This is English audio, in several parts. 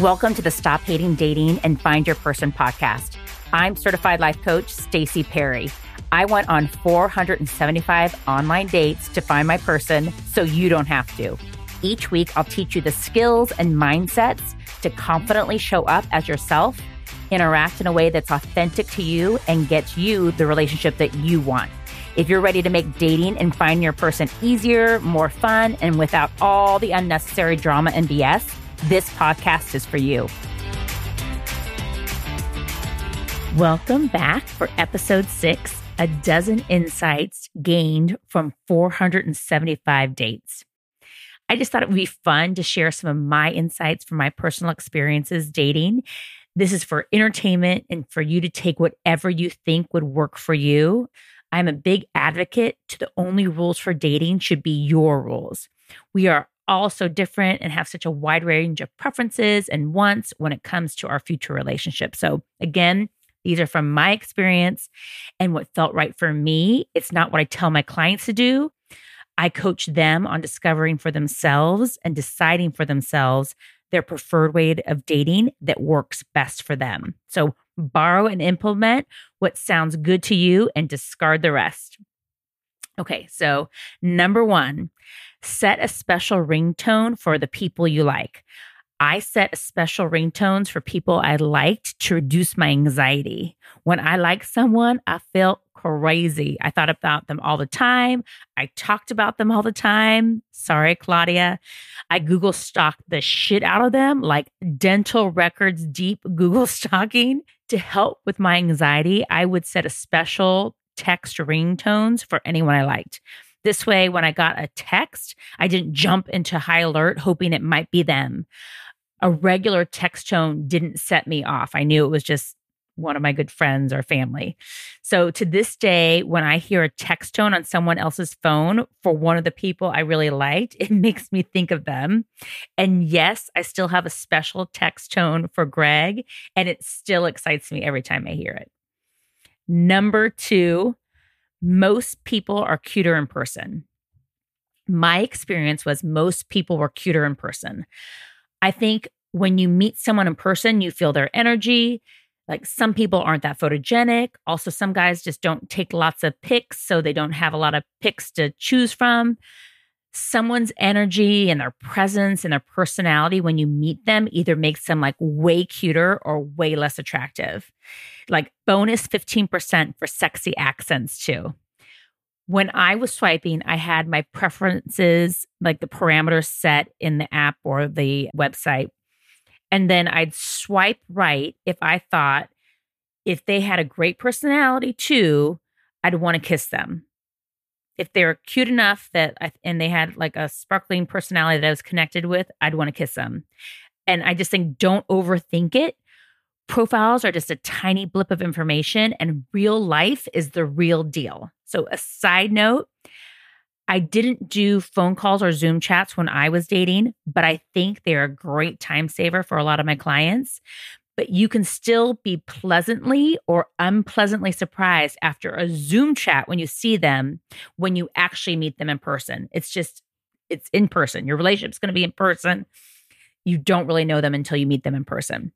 Welcome to the Stop Hating Dating and Find Your Person podcast. I'm certified life coach Stacy Perry. I went on 475 online dates to find my person so you don't have to. Each week, I'll teach you the skills and mindsets to confidently show up as yourself, interact in a way that's authentic to you, and gets you the relationship that you want. If you're ready to make dating and finding your person easier, more fun, and without all the unnecessary drama and BS, this podcast is for you. Welcome back for episode six a dozen insights gained from 475 dates. I just thought it would be fun to share some of my insights from my personal experiences dating. This is for entertainment and for you to take whatever you think would work for you. I'm a big advocate to the only rules for dating should be your rules. We are all so different and have such a wide range of preferences and wants when it comes to our future relationship. So, again, these are from my experience and what felt right for me. It's not what I tell my clients to do. I coach them on discovering for themselves and deciding for themselves their preferred way of dating that works best for them. So, borrow and implement what sounds good to you and discard the rest. Okay, so number one, set a special ringtone for the people you like. I set special ringtones for people I liked to reduce my anxiety. When I liked someone, I felt crazy. I thought about them all the time. I talked about them all the time. Sorry, Claudia. I Google stalked the shit out of them, like dental records deep Google stalking. To help with my anxiety, I would set a special text ringtones for anyone I liked. This way, when I got a text, I didn't jump into high alert hoping it might be them. A regular text tone didn't set me off. I knew it was just one of my good friends or family. So to this day, when I hear a text tone on someone else's phone for one of the people I really liked, it makes me think of them. And yes, I still have a special text tone for Greg, and it still excites me every time I hear it. Number two, most people are cuter in person. My experience was most people were cuter in person. I think when you meet someone in person, you feel their energy. Like some people aren't that photogenic. Also, some guys just don't take lots of pics, so they don't have a lot of pics to choose from. Someone's energy and their presence and their personality when you meet them either makes them like way cuter or way less attractive. Like bonus 15% for sexy accents, too when I was swiping, I had my preferences, like the parameters set in the app or the website. And then I'd swipe right if I thought if they had a great personality too, I'd want to kiss them. If they were cute enough that I, and they had like a sparkling personality that I was connected with, I'd want to kiss them. And I just think don't overthink it Profiles are just a tiny blip of information, and real life is the real deal. So, a side note I didn't do phone calls or Zoom chats when I was dating, but I think they're a great time saver for a lot of my clients. But you can still be pleasantly or unpleasantly surprised after a Zoom chat when you see them, when you actually meet them in person. It's just, it's in person. Your relationship's going to be in person. You don't really know them until you meet them in person.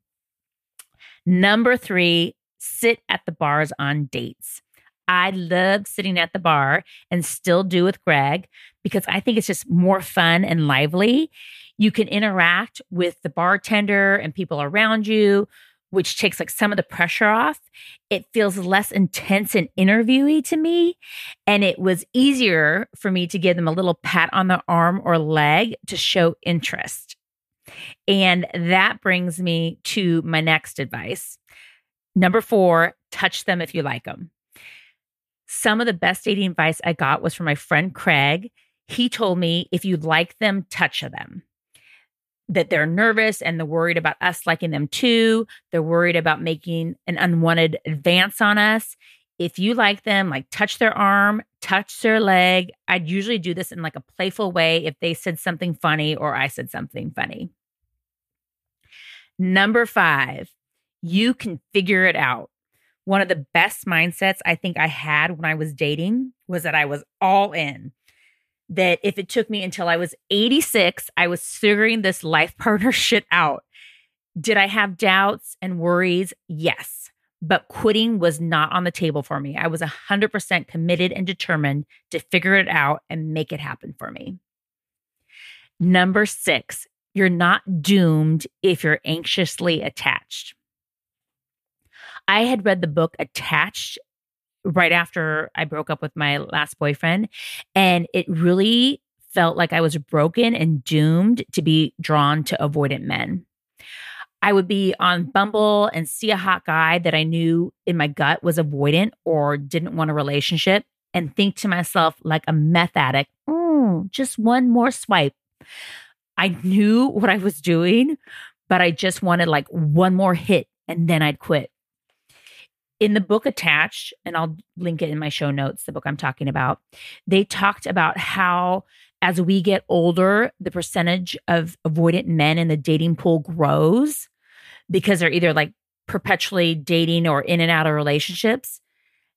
Number three, sit at the bars on dates. I love sitting at the bar and still do with Greg because I think it's just more fun and lively. You can interact with the bartender and people around you, which takes like some of the pressure off. It feels less intense and interviewee to me. And it was easier for me to give them a little pat on the arm or leg to show interest. And that brings me to my next advice. Number four, touch them if you like them. Some of the best dating advice I got was from my friend Craig. He told me if you like them, touch them. That they're nervous and they're worried about us liking them too. They're worried about making an unwanted advance on us. If you like them, like touch their arm, touch their leg. I'd usually do this in like a playful way if they said something funny or I said something funny. Number five, you can figure it out. One of the best mindsets I think I had when I was dating was that I was all in. that if it took me until I was 86, I was figuring this life partner shit out. Did I have doubts and worries? Yes. But quitting was not on the table for me. I was 100% committed and determined to figure it out and make it happen for me. Number six, you're not doomed if you're anxiously attached. I had read the book Attached right after I broke up with my last boyfriend, and it really felt like I was broken and doomed to be drawn to avoidant men. I would be on Bumble and see a hot guy that I knew in my gut was avoidant or didn't want a relationship and think to myself, like a meth addict, mm, just one more swipe. I knew what I was doing, but I just wanted like one more hit and then I'd quit. In the book attached, and I'll link it in my show notes, the book I'm talking about, they talked about how as we get older, the percentage of avoidant men in the dating pool grows because they're either like perpetually dating or in and out of relationships.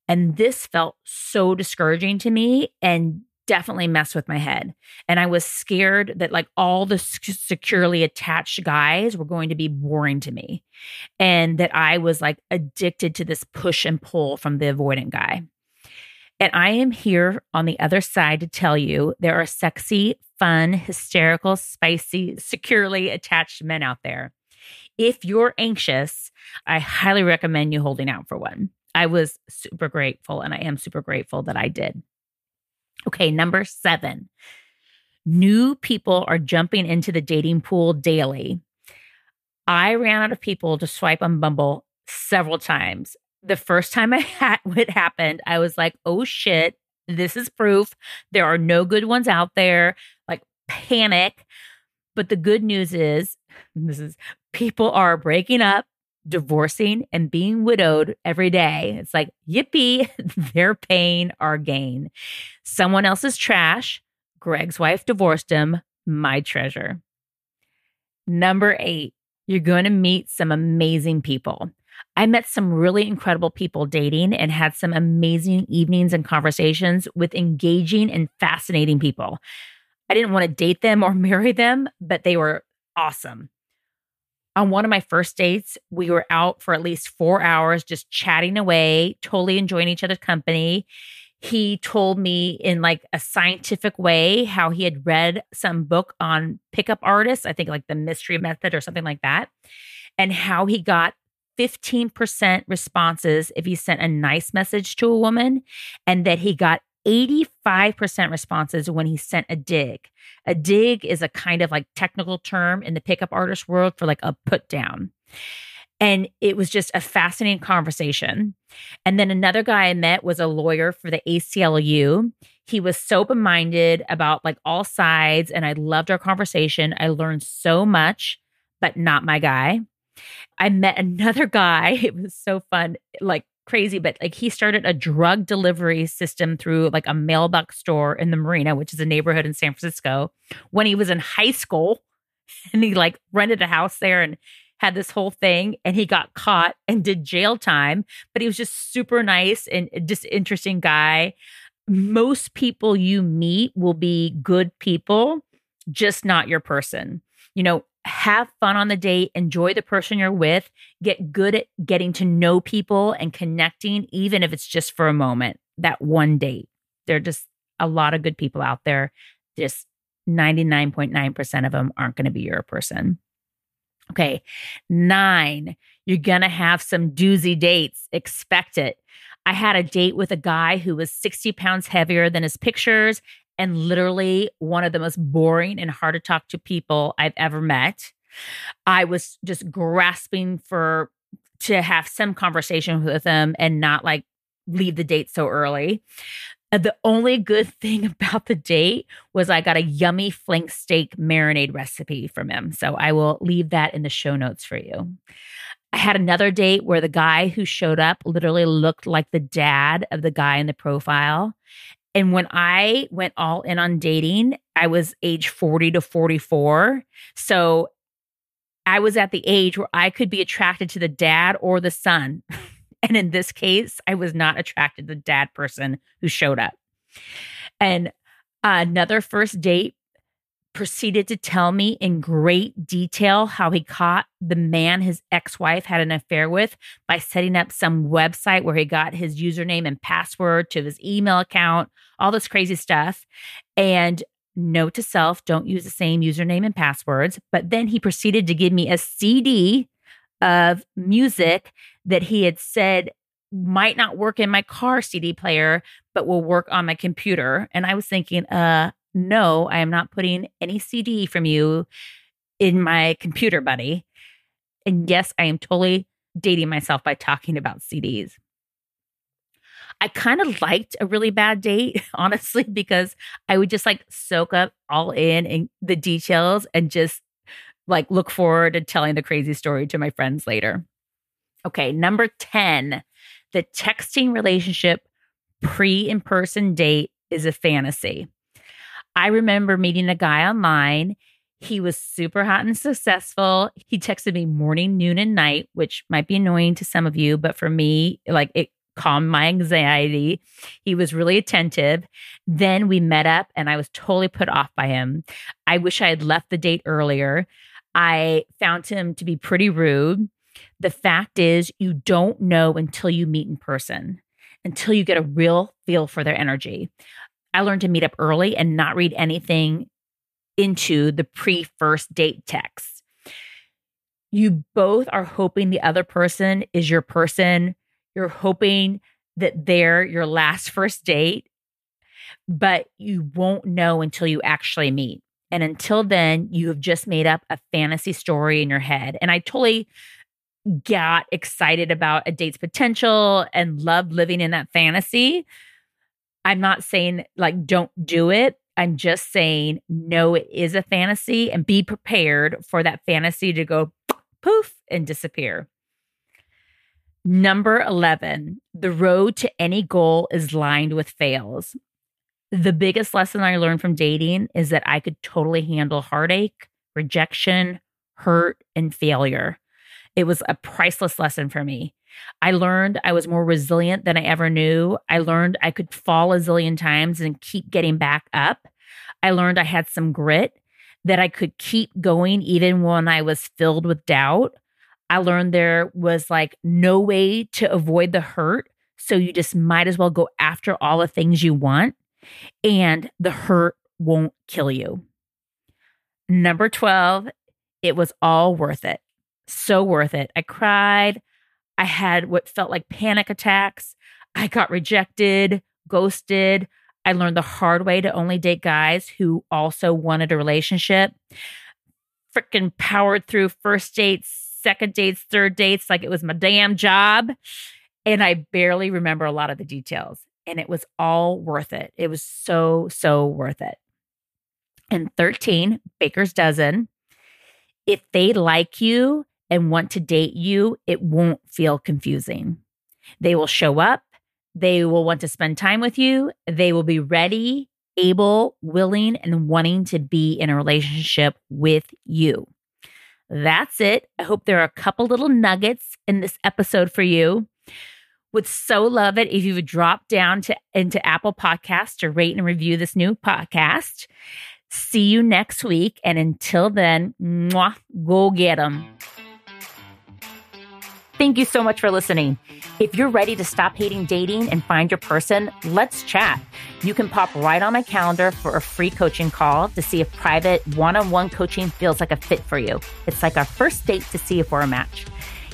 And this felt so discouraging to me and definitely messed with my head. And I was scared that like all the securely attached guys were going to be boring to me and that I was like addicted to this push and pull from the avoidant guy. And I am here on the other side to tell you there are sexy, fun, hysterical, spicy, securely attached men out there if you're anxious, I highly recommend you holding out for one. I was super grateful and I am super grateful that I did. Okay, number seven new people are jumping into the dating pool daily. I ran out of people to swipe on Bumble several times. The first time I had what happened, I was like, oh shit, this is proof. There are no good ones out there. Like, panic. But the good news is, this is people are breaking up, divorcing, and being widowed every day. It's like, yippee, their pain, our gain. Someone else's trash. Greg's wife divorced him. My treasure. Number eight, you're going to meet some amazing people. I met some really incredible people dating and had some amazing evenings and conversations with engaging and fascinating people. I didn't want to date them or marry them, but they were awesome on one of my first dates, we were out for at least four hours just chatting away, totally enjoying each other's company. He told me in like a scientific way how he had read some book on pickup artists, I think like the mystery method or something like that, and how he got 15% responses if he sent a nice message to a woman, and that he got 85% responses when he sent a dig. A dig is a kind of like technical term in the pickup artist world for like a put down. And it was just a fascinating conversation. And then another guy I met was a lawyer for the ACLU. He was so open minded about like all sides. And I loved our conversation. I learned so much, but not my guy. I met another guy. It was so fun. Like crazy, but like he started a drug delivery system through like a mailbox store in the Marina, which is a neighborhood in San Francisco, when he was in high school. And he like rented a house there and had this whole thing and he got caught and did jail time, but he was just super nice and just interesting guy. Most people you meet will be good people, just not your person. You know, have fun on the date, enjoy the person you're with, get good at getting to know people and connecting, even if it's just for a moment, that one date. There are just a lot of good people out there. Just 99.9% of them aren't going to be your person. Okay. Nine, you're going to have some doozy dates. Expect it. I had a date with a guy who was 60 pounds heavier than his pictures and literally one of the most boring and hard to talk to people I've ever met. I was just grasping for to have some conversation with him and not like leave the date so early. Uh, the only good thing about the date was I got a yummy flank steak marinade recipe from him. So I will leave that in the show notes for you. I had another date where the guy who showed up literally looked like the dad of the guy in the profile. And when I went all in on dating, I was age 40 to 44. So I was at the age where I could be attracted to the dad or the son. and in this case, I was not attracted to the dad person who showed up. And Another first date proceeded to tell me in great detail how he caught the man his ex wife had an affair with by setting up some website where he got his username and password to his email account, all this crazy stuff. And note to self don't use the same username and passwords. But then he proceeded to give me a CD of music that he had said might not work in my car CD player, but will work on my computer. And I was thinking, uh, no, I am not putting any CD from you in my computer, buddy. And yes, I am totally dating myself by talking about CDs. I kind of liked a really bad date, honestly, because I would just like soak up all in and the details and just like look forward to telling the crazy story to my friends later. Okay, number 10, the texting relationship pre in person date is a fantasy. I remember meeting a guy online. He was super hot and successful. He texted me morning, noon, and night, which might be annoying to some of you, but for me, like it calmed my anxiety. He was really attentive. Then we met up and I was totally put off by him. I wish I had left the date earlier. I found him to be pretty rude. The fact is, you don't know until you meet in person, until you get a real feel for their energy. I learned to meet up early and not read anything into the pre first date text. You both are hoping the other person is your person. You're hoping that they're your last first date, but you won't know until you actually meet. And until then, you have just made up a fantasy story in your head. And I totally got excited about a date's potential and loved living in that fantasy. I'm not saying like don't do it. I'm just saying no, it is a fantasy and be prepared for that fantasy to go poof and disappear. Number 11, the road to any goal is lined with fails. The biggest lesson I learned from dating is that I could totally handle heartache, rejection, hurt, and failure. It was a priceless lesson for me. I learned I was more resilient than I ever knew. I learned I could fall a zillion times and keep getting back up. I learned I had some grit, that I could keep going even when I was filled with doubt. I learned there was like no way to avoid the hurt. So you just might as well go after all the things you want, and the hurt won't kill you. Number 12, it was all worth it. So worth it. I cried. I had what felt like panic attacks. I got rejected, ghosted. I learned the hard way to only date guys who also wanted a relationship. Freaking powered through first dates, second dates, third dates like it was my damn job. And I barely remember a lot of the details. And it was all worth it. It was so, so worth it. And 13, Baker's Dozen. If they like you, and want to date you, it won't feel confusing. They will show up, they will want to spend time with you, they will be ready, able, willing, and wanting to be in a relationship with you. That's it. I hope there are a couple little nuggets in this episode for you. Would so love it if you would drop down to into Apple Podcasts to rate and review this new podcast. See you next week. And until then, mwah, go get them. Thank you so much for listening. If you're ready to stop hating dating and find your person, let's chat. You can pop right on my calendar for a free coaching call to see if private one on one coaching feels like a fit for you. It's like our first date to see if we're a match.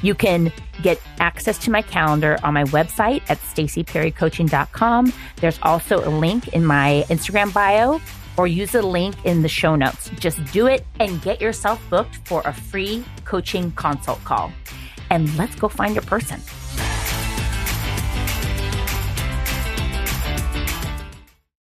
You can get access to my calendar on my website at stacyperrycoaching.com. There's also a link in my Instagram bio or use the link in the show notes. Just do it and get yourself booked for a free coaching consult call and let's go find your person.